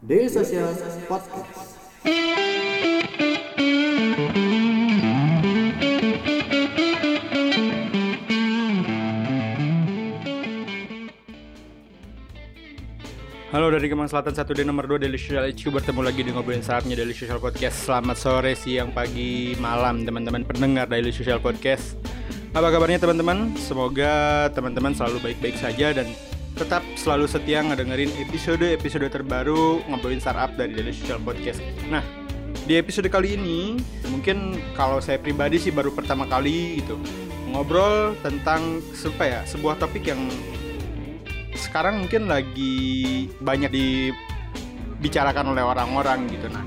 Daily Social Podcast. Halo dari Kemang Selatan 1 D nomor 2 Daily Social HQ Bertemu lagi di ngobrolin saatnya Daily Social Podcast Selamat sore, siang, pagi, malam Teman-teman pendengar Daily Social Podcast Apa kabarnya teman-teman? Semoga teman-teman selalu baik-baik saja Dan tetap selalu setia ngedengerin episode-episode terbaru Ngobrolin startup dari Daily Social Podcast. Nah, di episode kali ini Mungkin kalau saya pribadi sih baru pertama kali gitu Ngobrol tentang apa ya, sebuah topik yang sekarang mungkin lagi banyak dibicarakan oleh orang-orang gitu. Nah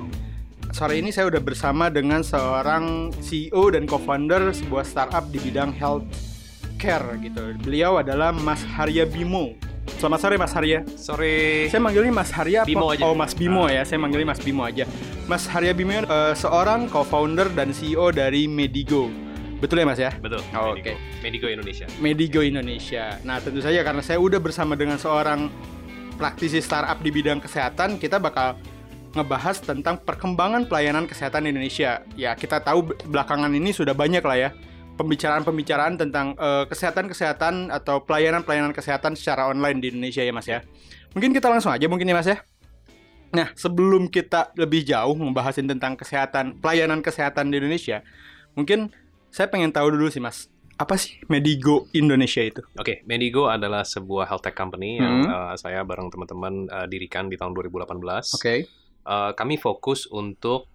sore ini saya udah bersama dengan seorang CEO dan co-founder sebuah startup di bidang health care gitu. Beliau adalah Mas Harya Bimo Selamat sore Mas Harya. Sore. Saya manggilnya Mas Harya apa? Bimo aja. Oh Mas Bimo ya, saya manggilnya Mas Bimo aja. Mas Harya Bimo eh, seorang co-founder dan CEO dari Medigo. Betul ya Mas ya? Betul. Oh, Medigo. oke. Medigo Indonesia. Medigo Indonesia. Nah, tentu saja karena saya udah bersama dengan seorang praktisi startup di bidang kesehatan, kita bakal ngebahas tentang perkembangan pelayanan kesehatan di Indonesia. Ya, kita tahu be- belakangan ini sudah banyak lah ya pembicaraan-pembicaraan tentang eh, kesehatan-kesehatan atau pelayanan-pelayanan kesehatan secara online di Indonesia ya, Mas ya. Mungkin kita langsung aja mungkin ya, Mas ya. Nah, sebelum kita lebih jauh membahasin tentang kesehatan, pelayanan kesehatan di Indonesia, mungkin saya pengen tahu dulu sih, Mas. Apa sih Medigo Indonesia itu? Oke, Medigo adalah sebuah health tech company yang Hmm. uh, saya bareng teman-teman uh, dirikan di tahun 2018. Oke. Uh, kami fokus untuk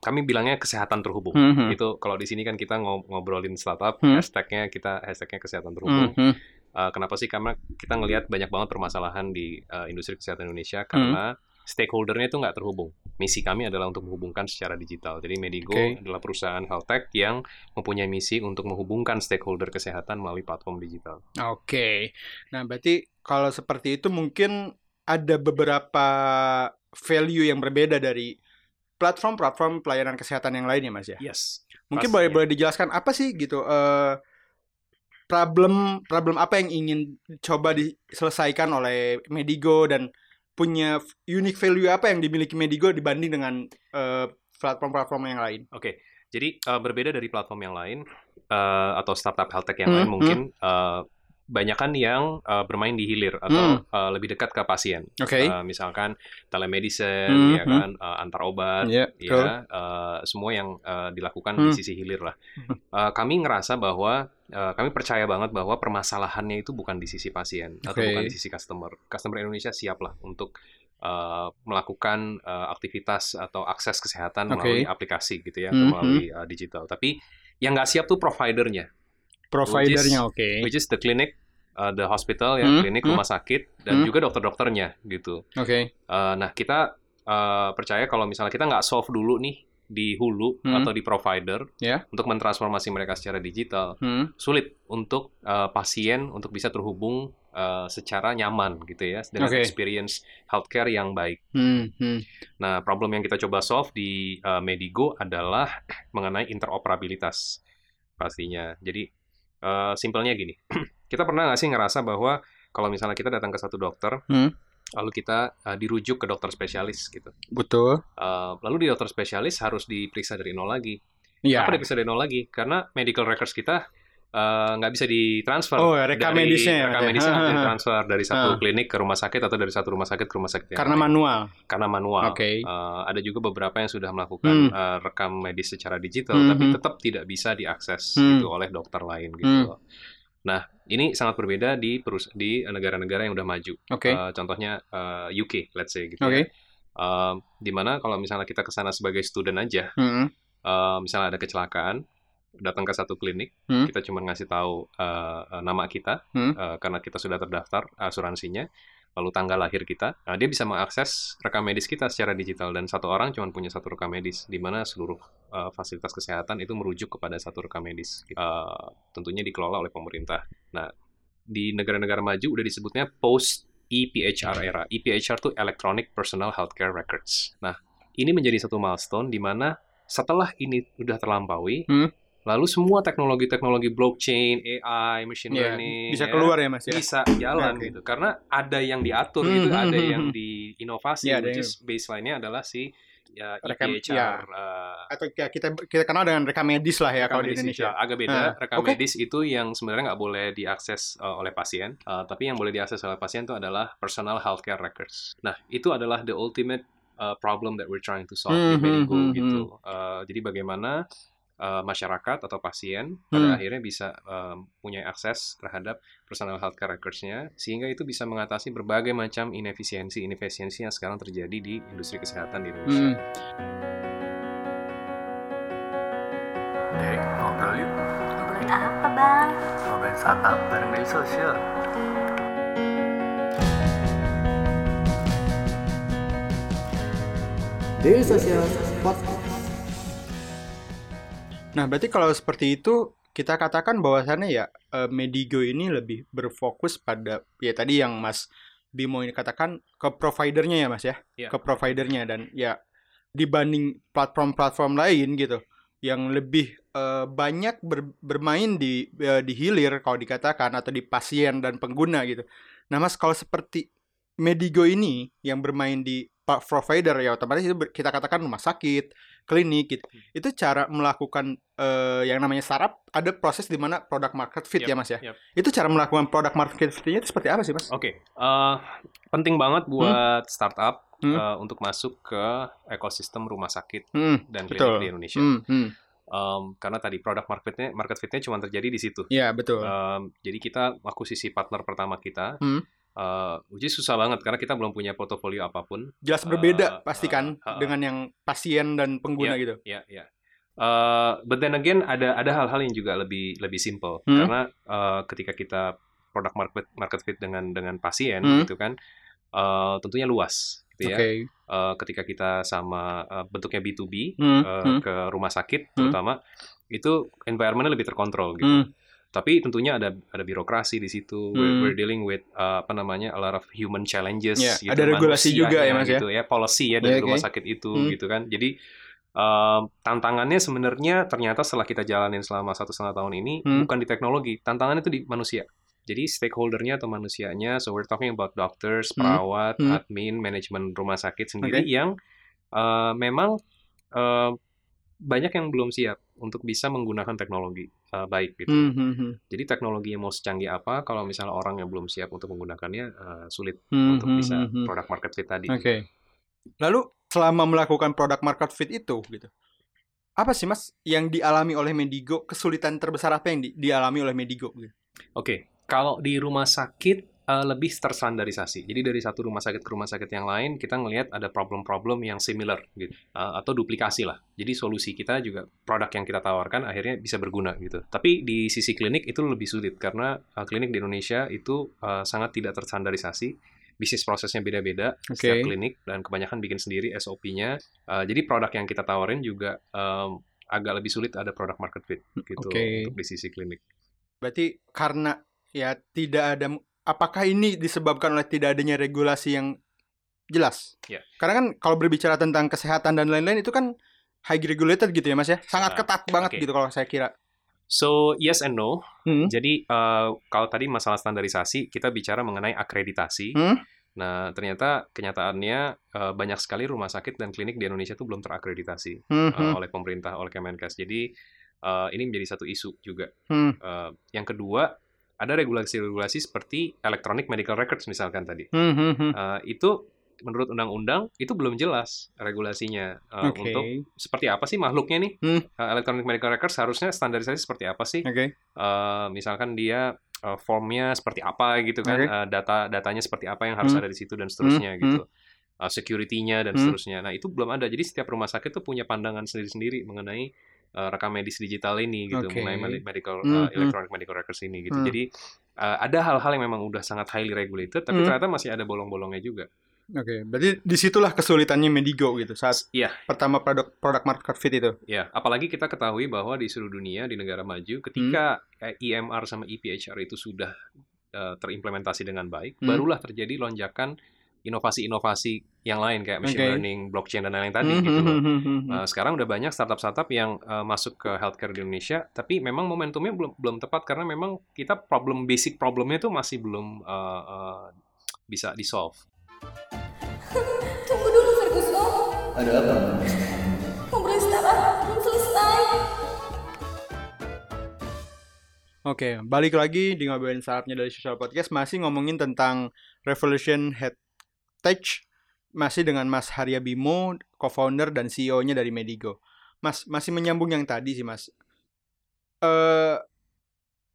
kami bilangnya kesehatan terhubung. Mhm. Itu kalau di sini kan kita ngo- ngobrolin startup, Hmm. hashtagnya kita hashtagnya kesehatan terhubung. Mhm. Uh, kenapa sih? Karena kita ngelihat banyak banget permasalahan di uh, industri kesehatan Hmm. Indonesia karena stakeholdernya itu nggak terhubung. Misi kami adalah untuk menghubungkan secara digital. Jadi Medigo Oke. adalah perusahaan health tech yang mempunyai misi untuk menghubungkan stakeholder kesehatan melalui platform digital. Oke. Nah, berarti kalau seperti itu mungkin ada beberapa value yang berbeda dari platform-platform pelayanan kesehatan yang lain ya, Mas ya? Yes. Mungkin boleh boleh dijelaskan apa sih gitu eh problem problem apa yang ingin coba diselesaikan oleh Medigo dan punya unique value apa yang dimiliki Medigo dibanding dengan eh, platform-platform yang lain? Oke. Jadi uh, berbeda dari platform yang lain uh, atau startup health tech yang Hmm, lain mungkin uh, banyakan yang uh, bermain di hilir atau uh, lebih dekat ke pasien. Hmm. Oke. Uh, misalkan telemedicine, Hmm, ya kan, uh, antar obat, betul. ya uh, semua yang uh, dilakukan Hmm. di sisi hilir lah. Uh, kami ngerasa bahwa uh, kami percaya banget bahwa permasalahannya itu bukan di sisi pasien atau Oke. bukan di sisi customer. Customer Indonesia siap lah untuk uh, melakukan uh, aktivitas atau akses kesehatan Oke. melalui aplikasi gitu ya, Hmm, atau melalui uh, digital. Tapi yang nggak siap tuh providernya, Providernya oke. which is the clinic, uh, the hospital ya, Hmm, klinik, hmm. rumah sakit, dan Hmm. juga dokter-dokternya gitu. Oke. Uh, nah, kita uh, percaya kalau misalnya kita nggak solve dulu nih di hulu Hmm. atau di provider Ya. untuk mentransformasi mereka secara digital, Hmm. sulit untuk uh, pasien untuk bisa terhubung uh, secara nyaman gitu ya dengan Oke. experience healthcare yang baik. Hmm. Hmm. Nah, problem yang kita coba solve di uh, Medigo adalah mengenai interoperabilitas pastinya. Jadi uh, simpelnya gini, kita pernah nggak sih ngerasa bahwa kalau misalnya kita datang ke satu dokter, Hmm. lalu kita uh, dirujuk ke dokter spesialis gitu. Betul. Uh, lalu di dokter spesialis harus diperiksa dari nol lagi. Iya. Kenapa diperiksa dari nol lagi? Karena medical records kita uh, nggak bisa ditransfer. Oh, rekam dari- medisnya ya, Rekam ya? medisnya nggak bisa Ha, ha, ha. ditransfer dari satu Ha. klinik ke rumah sakit atau dari satu rumah sakit ke rumah sakit yang Karena lain. manual. Karena manual. Oke. Uh, ada juga beberapa yang sudah melakukan Hmm. uh, rekam medis secara digital, Hmm, tapi hmm. tetap tidak bisa diakses Hmm. gitu oleh dokter lain gitu. Hmm. Nah, ini sangat berbeda di negara-negara yang udah maju. Oke. Uh, contohnya uh, UK, let's say gitu. Oke. Ya. Uh, di mana kalau misalnya kita ke sana sebagai student aja, Hmm. uh, misalnya ada kecelakaan, datang ke satu klinik, Hmm. kita cuma ngasih tahu uh, nama kita Hmm. uh, karena kita sudah terdaftar asuransinya, lalu tanggal lahir kita, nah, dia bisa mengakses rekam medis kita secara digital dan satu orang cuma punya satu rekam medis, di mana seluruh uh, fasilitas kesehatan itu merujuk kepada satu rekam medis, Uh, tentunya dikelola oleh pemerintah. Nah, di negara-negara maju udah disebutnya post EPHR era. EPHR itu Electronic Personal Healthcare Records. Nah, ini menjadi satu milestone di mana setelah ini sudah terlampaui, Hmm. Lalu semua teknologi-teknologi blockchain, AI, machine Iya, learning bisa ya, keluar ya mas ya. bisa jalan Oke. gitu. Karena ada yang diatur Hmm, gitu, hmm, ada hmm, yang hmm. diinovasi, ada which is baseline-nya adalah si ya, Rekam- iya. uh, Atau ya kita kita kenal dengan rekam medis lah ya kalau di Indonesia. itu agak beda. Ah, rekam oke. medis itu yang sebenarnya nggak boleh diakses uh, oleh pasien, uh, tapi yang boleh diakses oleh pasien itu adalah personal healthcare records. Nah, itu adalah the ultimate uh, problem that we're trying to solve Hmm, di Medigo hmm, hmm, gitu. Uh, jadi bagaimana uh, masyarakat atau pasien pada Hmm. akhirnya bisa um, punya akses terhadap personal healthcare records-nya sehingga itu bisa mengatasi berbagai macam inefisiensi-inefisiensi yang sekarang terjadi di industri kesehatan di Indonesia. Hmm. Dek, ngobrol yuk. Ngobrolin apa bang? Ngobrolin startup bareng dari sosial. Daily Social Podcast. Nah, berarti kalau seperti itu kita katakan bahwasannya ya eh, Medigo ini lebih berfokus pada ya tadi yang Mas Bimo ini katakan ke providernya ya Mas ya, Iya. ke providernya dan ya dibanding platform-platform lain gitu yang lebih eh, banyak ber- bermain di eh, di hilir kalau dikatakan atau di pasien dan pengguna gitu. Nah, Mas kalau seperti Medigo ini yang bermain di pa- provider ya otomatis itu kita katakan rumah sakit, klinik gitu. Itu cara melakukan eh, yang namanya startup ada proses di mana product market fit Yep, ya Mas ya. yep. Itu cara melakukan product market fit-nya itu seperti apa sih Mas? Oke, eh, penting banget buat startup Hmm. eh, untuk masuk ke ekosistem rumah sakit Hmm, dan klinik betul. di Indonesia. Hmm, hmm. Em, karena tadi produk marketnya market fitnya cuma terjadi di situ. Ya, betul. Em, jadi kita akuisisi partner pertama kita, Hmm. Eh, which is susah banget karena kita belum punya portofolio apa pun. Jelas eh, berbeda eh, pasti kan eh, eh. dengan yang pasien dan pengguna gitu. Ya, ya. Eh, but then again ada ada hal-hal yang juga lebih lebih simple Hmm. karena eh, ketika kita produk market market fit dengan dengan pasien Hmm. gitu kan, eh, tentunya luas. Gitu ya. Oke. Eh, ketika kita sama eh, bentuknya B2B Hmm, eh, hmm, ke rumah sakit Hmm. terutama itu environmentnya lebih terkontrol gitu. hmm. Tapi tentunya ada ada birokrasi di situ. We're, Hmm. we're dealing with uh, apa namanya a lot of human challenges. Ya, gitu, ada regulasi juga ya, manusianya Mas, ya? Gitu ya, policy ya dari Ya, oke. rumah sakit itu Hmm. gitu kan. Jadi um, tantangannya sebenarnya ternyata setelah kita jalanin selama satu setengah tahun ini Hmm. bukan di teknologi, tantangannya itu di manusia. Jadi stakeholdernya atau manusianya, so we're talking about doctors, Hmm. perawat, Hmm. admin, manajemen rumah sakit sendiri Oke. yang uh, memang uh, banyak yang belum siap untuk bisa menggunakan teknologi uh, baik gitu. Hmm, hmm, hmm. Jadi teknologi yang mau secanggih apa, kalau misalnya orang yang belum siap untuk menggunakannya, eh, sulit Hmm, untuk hmm, bisa hmm, hmm. product market fit tadi. Oke. Lalu selama melakukan product market fit itu gitu. Apa sih Mas yang dialami oleh Medigo? Kesulitan terbesar apa yang di- dialami oleh Medigo gitu? Oke, kalau di rumah sakit eh, lebih terstandarisasi. Jadi dari satu rumah sakit ke rumah sakit yang lain, kita ngelihat ada problem-problem yang similar gitu, Eh, atau duplikasi lah. Jadi solusi kita juga produk yang kita tawarkan akhirnya bisa berguna gitu. Tapi di sisi klinik itu lebih sulit karena eh, klinik di Indonesia itu eh, sangat tidak terstandarisasi. Bisnis prosesnya beda-beda setiap Oke. klinik dan kebanyakan bikin sendiri SOP-nya. Eh, jadi produk yang kita tawarin juga em, agak lebih sulit ada produk market fit gitu Oke. untuk di sisi klinik. Berarti karena ya tidak ada apakah ini disebabkan oleh tidak adanya regulasi yang jelas? Ya. Karena kan kalau berbicara tentang kesehatan dan lain-lain itu kan high regulated gitu ya Mas ya. Sangat Ah, ketat banget oke. gitu kalau saya kira. So yes and no. Hmm. Jadi eh, kalau tadi masalah standarisasi kita bicara mengenai akreditasi. Hmm. Nah ternyata kenyataannya eh, banyak sekali rumah sakit dan klinik di Indonesia itu belum terakreditasi Hmm, eh, hmm, oleh pemerintah oleh Kemenkes. Jadi eh, ini menjadi satu isu juga. hmm, Eh, yang kedua ada regulasi-regulasi seperti electronic medical records misalkan tadi. hmm, hmm, hmm. Eh, itu menurut undang-undang itu belum jelas regulasinya eh, Oke. untuk seperti apa sih makhluknya nih Hmm. Eh, electronic medical records harusnya standarisasi seperti apa sih Oke. Eh, misalkan dia eh, formnya seperti apa gitu kan Oke. Eh, data datanya seperti apa yang harus Hmm. ada di situ dan seterusnya Hmm, gitu Eh, security-nya dan Hmm. seterusnya nah itu belum ada jadi setiap rumah sakit tuh punya pandangan sendiri-sendiri mengenai eh, rekam medis digital ini gitu Oke. mengenai med- medical Hmm, eh, hmm. electronic medical records ini gitu Hmm. jadi eh, ada hal-hal yang memang udah sangat highly regulated tapi Hmm. ternyata masih ada bolong-bolongnya juga Oke, berarti di situlah kesulitannya Medigo gitu saat Iya. pertama produk produk market fit itu. Ya, apalagi kita ketahui bahwa di seluruh dunia di negara maju ketika Hmm. EMR sama EPHR itu sudah eh, terimplementasi dengan baik, Hmm. barulah terjadi lonjakan inovasi-inovasi yang lain kayak machine Oke. learning, blockchain dan lain-lain tadi Hmm, gitu hmm, loh. hmm. Uh, sekarang udah banyak startup-startup yang uh, masuk ke healthcare di Indonesia, tapi memang momentumnya belum belum tepat karena memang kita problem basic problemnya itu masih belum uh, uh, bisa di solve. Tunggu dulu Ferguson, Ada apa? ngobrol startup belum selesai. Oke, balik lagi di ngobrolin startupnya dari Social Podcast masih ngomongin tentang Revolution Head Tech masih dengan Mas Harya Bimo, co-founder dan CEO-nya dari Medigo. Mas, masih menyambung yang tadi sih, Mas. Eh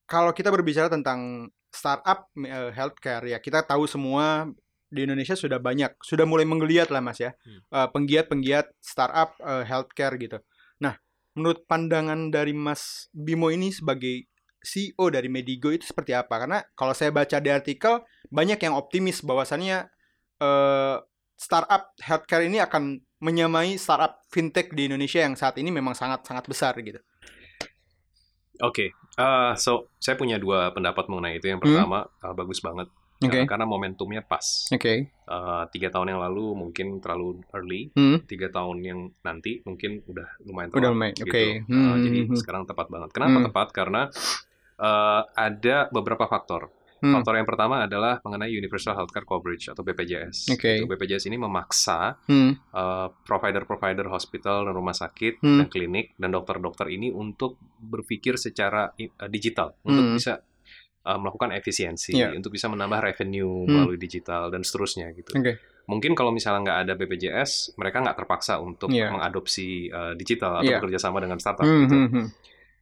kalau kita berbicara tentang startup eh, healthcare ya, kita tahu semua di Indonesia sudah banyak, sudah mulai menggeliat lah, Mas ya. Hmm. Eh, penggiat-penggiat startup eh, healthcare gitu. Nah, menurut pandangan dari Mas Bimo ini sebagai CEO dari Medigo itu seperti apa? Karena kalau saya baca di artikel banyak yang optimis bahwasannya eh, startup healthcare ini akan menyamai startup fintech di Indonesia yang saat ini memang sangat sangat besar gitu. Oke, uh, so saya punya dua pendapat mengenai itu. Yang Hmm. pertama uh, bagus banget Oke. uh, karena momentumnya pas. Oke. Uh, tiga tahun yang lalu mungkin terlalu early, Hmm. tiga tahun yang nanti mungkin udah lumayan Udah tepat. lumayan, gitu. oke. Uh, Hmm, jadi hmm, hmm. sekarang tepat banget. Kenapa Hmm. tepat? Karena uh, ada beberapa faktor. Hmm. Faktor yang pertama adalah mengenai Universal Healthcare Coverage atau BPJS. Oke. Gitu. BPJS ini memaksa Hmm. uh, provider-provider hospital dan rumah sakit Hmm. dan klinik dan dokter-dokter ini untuk berpikir secara uh, digital untuk Hmm. bisa uh, melakukan efisiensi, Iya. untuk bisa menambah revenue Hmm. melalui digital dan seterusnya gitu. Oke. Mungkin kalau misalnya nggak ada BPJS, mereka nggak terpaksa untuk Iya. mengadopsi uh, digital atau Iya. bekerja sama dengan startup Hmm, gitu.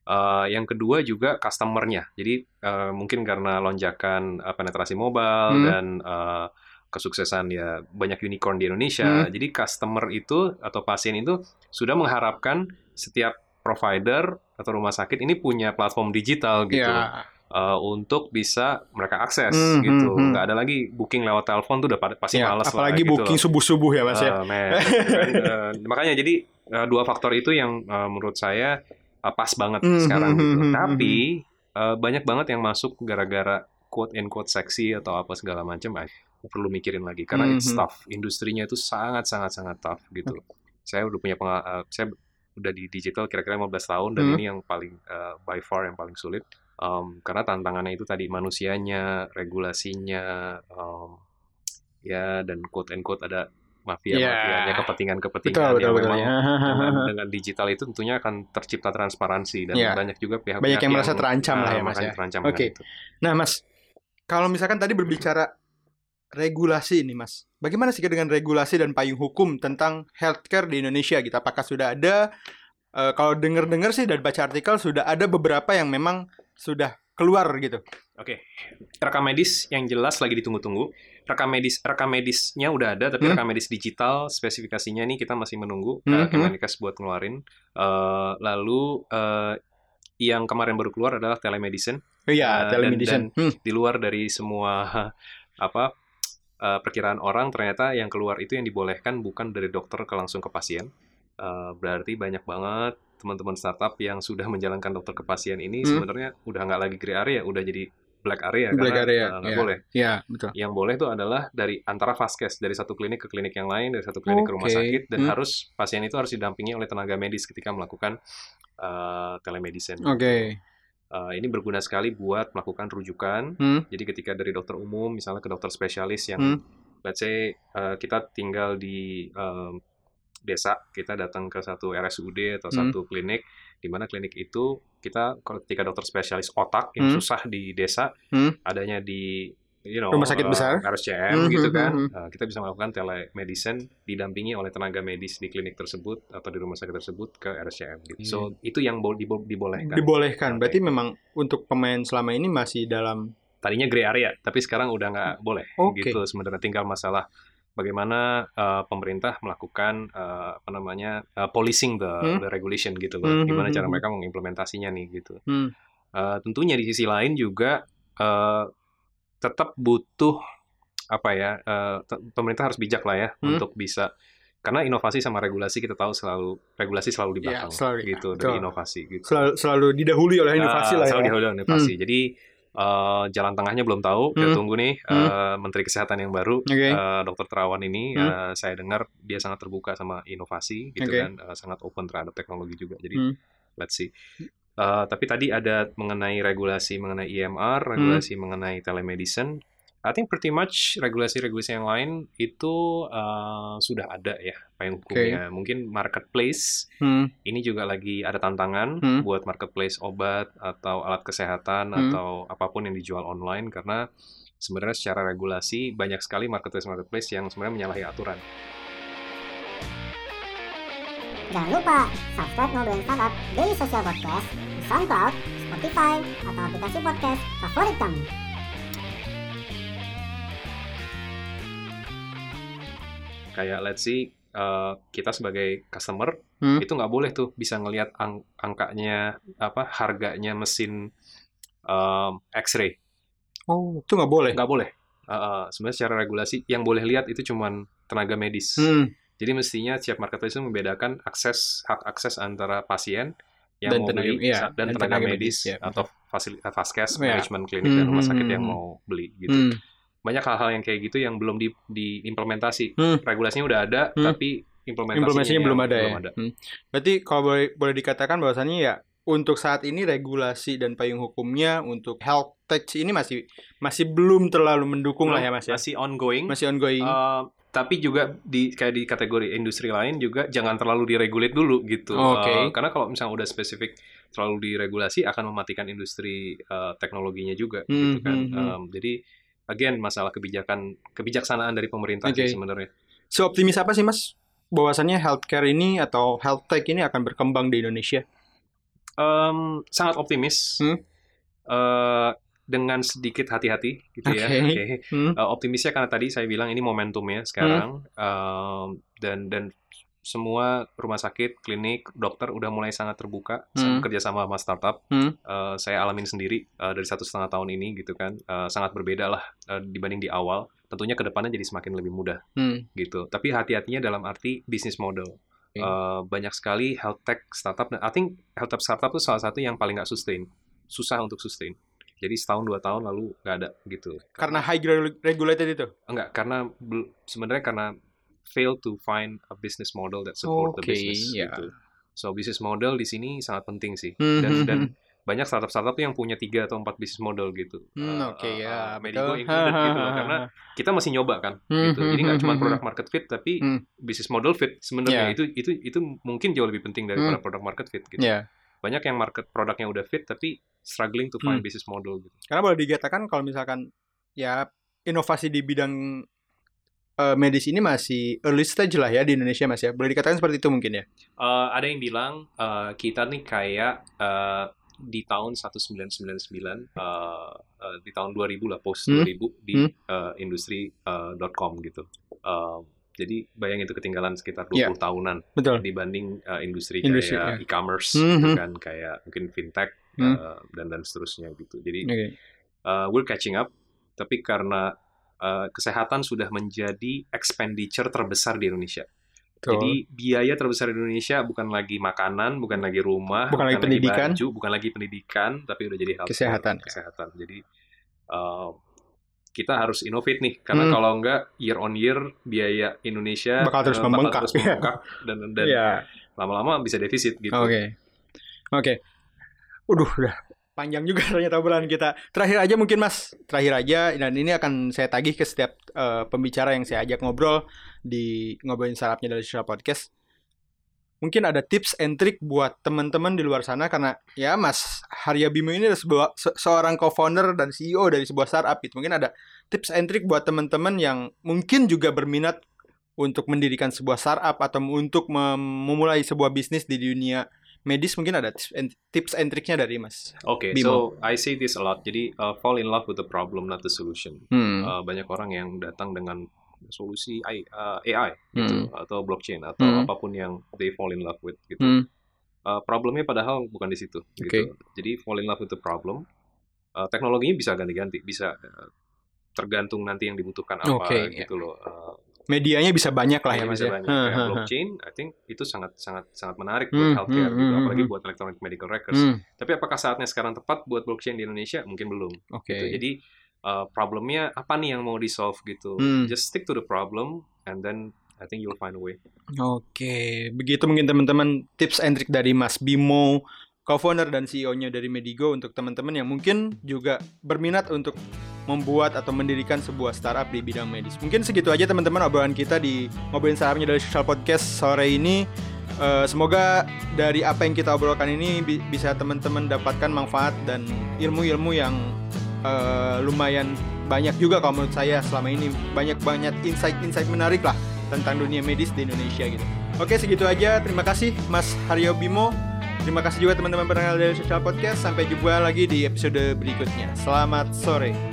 Hmm, hmm. Uh, yang kedua juga customer-nya. Jadi uh, mungkin karena lonjakan uh, penetrasi mobile Hmm. dan uh, kesuksesan ya banyak unicorn di Indonesia. Hmm. Jadi customer itu atau pasien itu sudah mengharapkan setiap provider atau rumah sakit ini punya platform digital gitu Ya. uh, untuk bisa mereka akses Hmm, gitu. hmm, hmm. Nggak ada lagi booking lewat telepon tuh udah pasti Ya, males lah. apalagi gitu booking loh. subuh-subuh ya, Mas ya. Uh, man. Uh, makanya jadi uh, dua faktor itu yang uh, menurut saya uh, pas banget Hmm, sekarang hmm, gitu. hmm, hmm, Tapi uh, banyak banget yang masuk gara-gara quote and quote seksi atau apa segala macam. ah, perlu mikirin lagi karena Hmm, it's hmm. tough. Industrinya itu sangat sangat sangat tough gitu. Saya udah punya pengal- uh, saya udah di digital kira-kira 15 tahun dan Hmm. ini yang paling uh, by far yang paling sulit. Um, karena tantangannya itu tadi manusianya, regulasinya, um, ya dan quote and quote ada mafia-mafianya, Ya. kepentingan-kepentingan Betul, yang betul, betul. memang ya. dengan, dengan digital itu tentunya akan tercipta transparansi dan Ya. banyak juga pihak-pihak Banyak yang merasa terancam lah uh, ya, Mas ya. terancam Oke. itu. Nah, Mas, kalau misalkan tadi berbicara regulasi ini, Mas. Bagaimana sih dengan regulasi dan payung hukum tentang healthcare di Indonesia gitu? Apakah sudah ada eh, kalau dengar-dengar sih dan baca artikel sudah ada beberapa yang memang sudah keluar gitu. Oke, rekam medis yang jelas lagi ditunggu-tunggu. Rekam medis, rekam medisnya udah ada, tapi Hmm. rekam medis digital spesifikasinya nih kita masih menunggu Hmm, uh, Kemenkes buat ngeluarin. Uh, lalu uh, yang kemarin baru keluar adalah telemedicine. Oh iya, Eh, telemedicine. Hmm, Di luar dari semua apa uh, perkiraan orang, ternyata yang keluar itu yang dibolehkan bukan dari dokter ke langsung ke pasien. Uh, berarti banyak banget teman-teman startup yang sudah menjalankan dokter ke pasien ini Hmm. sebenarnya udah nggak lagi gray area, udah jadi black area Black karena area, uh, nggak iya. boleh. Iya, betul. Yang boleh itu adalah dari antara vaskes dari satu klinik ke klinik yang lain, dari satu klinik ke rumah sakit dan Hmm. harus pasien itu harus didampingi oleh tenaga medis ketika melakukan uh, telemedicine. Oke. Uh, ini berguna sekali buat melakukan rujukan. Hmm. Jadi ketika dari dokter umum, misalnya ke dokter spesialis yang, Hmm. let's say uh, kita tinggal di um, desa, kita datang ke satu RSUD atau Hmm. satu klinik, di mana klinik itu kita ketika dokter spesialis otak yang Hmm. susah di desa, Hmm. adanya di you know, Rumah sakit uh, besar. RSCM Hmm, gitu hmm, kan, hmm, uh, kita bisa melakukan telemedicine didampingi oleh tenaga medis di klinik tersebut atau di rumah sakit tersebut ke RSCM gitu. So itu yang bo- dibo- dibolehkan. Dibolehkan. Oke. Berarti memang untuk pemain selama ini masih dalam tadinya gray area, tapi sekarang udah nggak boleh Oke. gitu sebenarnya tinggal masalah bagaimana uh, pemerintah melakukan uh, apa namanya uh, policing the, Hmm. the regulation gitu loh, Hmm, gimana hmm, cara hmm. mereka mengimplementasinya nih gitu. Hmm. Uh, tentunya di sisi lain juga uh, tetap butuh apa ya, uh, pemerintah harus bijak lah ya Hmm. untuk bisa karena inovasi sama regulasi kita tahu selalu regulasi selalu di Iya, belakang selalu di- gitu betul. dari inovasi gitu. selalu selalu didahului oleh inovasi Ah, lah selalu ya. dihadang inovasi. Jadi Eh, jalan tengahnya belum tahu. Kita Hmm. tunggu nih Hmm. eh, Menteri Kesehatan yang baru, Oke. eh, Dr. Terawan ini. Hmm. eh, saya dengar dia sangat terbuka sama inovasi, gitu Oke. kan, eh, sangat open terhadap teknologi juga. Jadi Hmm. let's see. Eh, tapi tadi ada mengenai regulasi mengenai IMR, regulasi mengenai telemedicine. I think pretty much regulasi-regulasi yang lain itu eh, sudah ada ya payung hukumnya. Mungkin marketplace Hmm. ini juga lagi ada tantangan Hmm. buat marketplace obat atau alat kesehatan Hmm. atau apa pun yang dijual online karena sebenarnya secara regulasi banyak sekali marketplace-marketplace yang sebenarnya menyalahi aturan. Jangan lupa subscribe Ngobrolin Startup Daily Social Podcast di SoundCloud, Spotify, atau aplikasi podcast favorit kamu. Kayak let's see uh, kita sebagai customer Hmm. itu nggak boleh tuh bisa ngelihat ang- angkanya apa harganya mesin um, X-ray Oh, itu nggak boleh. nggak boleh. Uh, sebenarnya secara regulasi yang boleh lihat itu cuman tenaga medis. Hmm. Jadi mestinya setiap marketplace itu membedakan akses hak akses antara pasien yang Dan mau tenaga- beli iya, dan, dan tenaga, tenaga medis, medis, ya, atau fasilitas vaskes, Iya. manajemen klinik dan rumah Hmm, sakit hmm, yang hmm. mau beli gitu. Hmm. Banyak hal-hal yang kayak gitu yang belum di, diimplementasi. Hmm. Regulasinya udah ada Hmm. tapi implementasinya, Implementasinya belum ada ya. belum ada. Hmm. Berarti kalau boleh boleh dikatakan bahwasannya ya untuk saat ini regulasi dan payung hukumnya untuk health tech ini masih masih belum terlalu mendukung lah ya Mas ya. Masih ongoing. Masih ongoing. Uh, tapi juga di kayak di kategori industri lain juga jangan terlalu diregulate dulu gitu. Oke. Uh, karena kalau misalnya udah spesifik terlalu diregulasi akan mematikan industri uh, teknologinya juga Hmm, gitu kan. Um, jadi again masalah kebijakan kebijaksanaan dari pemerintah sih sebenarnya. Seoptimis apa sih Mas bahwasannya healthcare ini atau health tech ini akan berkembang di Indonesia? Um, sangat optimis. Hmm. Uh, dengan sedikit hati-hati gitu ya. Oke. Oke. Hmm. Uh, optimisnya karena tadi saya bilang ini momentumnya sekarang Um, dan dan semua rumah sakit, klinik, dokter udah mulai sangat terbuka Hmm. bekerja sama sama startup. Hmm. Uh, saya alamin sendiri uh, dari satu setengah tahun ini gitu kan Uh, sangat berbeda lah uh, dibanding di awal. Tentunya ke depannya jadi semakin lebih mudah Hmm. gitu. Tapi hati-hatinya dalam arti bisnis model. Uh, banyak sekali health tech startup dan I think health tech startup itu salah satu yang paling nggak sustain, susah untuk sustain. Jadi setahun dua tahun lalu nggak ada gitu. Karena high regu- regulated itu. Enggak, karena sebenarnya karena fail to find a business model that support the Oke, business ya. gitu. So business model di sini sangat penting sih. Hmm, Dan hmm, dan hmm. banyak startup-startup yang punya tiga atau empat business model gitu. Hmm, Uh, oke uh, ya, uh, Medigo betul. included gitu loh. Karena kita masih nyoba kan Hmm, gitu. Jadi nggak cuma product market fit tapi Hmm. business model fit sebenarnya Ya. itu itu itu mungkin jauh lebih penting daripada Hmm. product market fit gitu. Ya. Banyak yang market produknya udah fit tapi struggling to find Hmm. business model gitu. Karena boleh dikatakan kalau misalkan ya inovasi di bidang eh, medis ini masih early stage lah ya di Indonesia Mas ya. Boleh dikatakan seperti itu mungkin ya. Eh, ada yang bilang eh, kita nih kayak eh, di tahun 1999 eh, eh, di tahun 2000 lah post Hmm. 2000 di Hmm. eh, industri eh, .com gitu. Eh, jadi bayangin itu ketinggalan sekitar 20 Iya. tahunan Betul. dibanding eh, industri, Industri, kayak ya. e-commerce Hmm, gitu hmm. kan kayak mungkin fintech Hmm. eh, dan dan seterusnya gitu. Jadi Oke. uh, we're catching up, tapi karena uh, kesehatan sudah menjadi expenditure terbesar di Indonesia. Betul. Jadi biaya terbesar di Indonesia bukan lagi makanan, bukan lagi rumah, Bukan lagi pendidikan. baju, bukan lagi pendidikan, tapi udah jadi health Kesehatan. Kesehatan. Jadi uh, kita harus innovate nih, karena Hmm. kalau enggak year on year biaya Indonesia Bakal terus uh, membengkak. terus membengkak dan dan Iya. lama-lama bisa defisit gitu. Oke. Oke. Udah, udah panjang juga ternyata obrolan kita. Terakhir aja mungkin Mas, terakhir aja dan ini akan saya tagih ke setiap eh, pembicara yang saya ajak ngobrol di ngobrolin sarapnya dari Social Podcast. Mungkin ada tips and trick buat teman-teman di luar sana karena ya Mas Harya Bimo ini adalah sebuah, se- seorang co-founder dan CEO dari sebuah startup itu. Mungkin ada tips and trick buat teman-teman yang mungkin juga berminat untuk mendirikan sebuah startup atau untuk mem- memulai sebuah bisnis di dunia medis mungkin ada tips and, tips and triknya dari Mas. Oke, Bimo. so I say this a lot. Jadi uh, fall in love with the problem, not the solution. Hmm. Uh, banyak orang yang datang dengan solusi AI, uh, AI gitu, Hmm. atau blockchain atau Hmm. apa pun yang they fall in love with gitu. Hmm. Uh, problemnya padahal bukan di situ. Gitu. Oke. Jadi fall in love with the problem. Uh, teknologinya bisa ganti-ganti, bisa uh, tergantung nanti yang dibutuhkan apa Oke, ya. gitu loh. Uh, medianya bisa banyak lah ya mas ya. banyak. Kayak hah. blockchain, I think itu sangat sangat sangat menarik Hmm, buat healthcare hmm, gitu, hmm, apalagi hmm. buat electronic medical records. Hmm, Tapi apakah saatnya sekarang tepat buat blockchain di Indonesia? Mungkin belum. Oke. Gitu. Jadi uh, problemnya apa nih yang mau di solve gitu? Hmm. Just stick to the problem and then I think you'll find a way. Oke, begitu mungkin teman-teman tips and trick dari Mas Bimo, co-founder dan CEO-nya dari Medigo untuk teman-teman yang mungkin juga berminat untuk membuat atau mendirikan sebuah startup di bidang medis. Mungkin segitu aja teman-teman obrolan kita di ngobrolin startupnya dari Social Podcast sore ini. Eh, semoga dari apa yang kita obrolkan ini bi- bisa teman-teman dapatkan manfaat dan ilmu-ilmu yang eh, lumayan banyak juga kalau menurut saya selama ini banyak banyak insight-insight menarik lah tentang dunia medis di Indonesia gitu. Oke segitu aja. Terima kasih Mas Haryo Bimo. Terima kasih juga teman-teman pendengar dari Social Podcast. Sampai jumpa lagi di episode berikutnya. Selamat sore.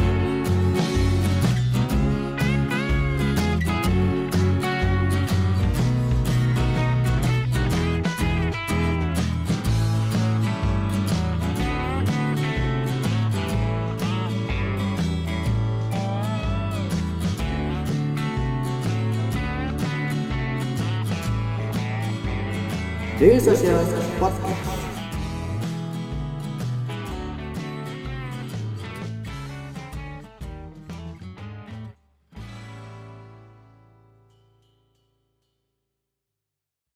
Daily Social Podcast.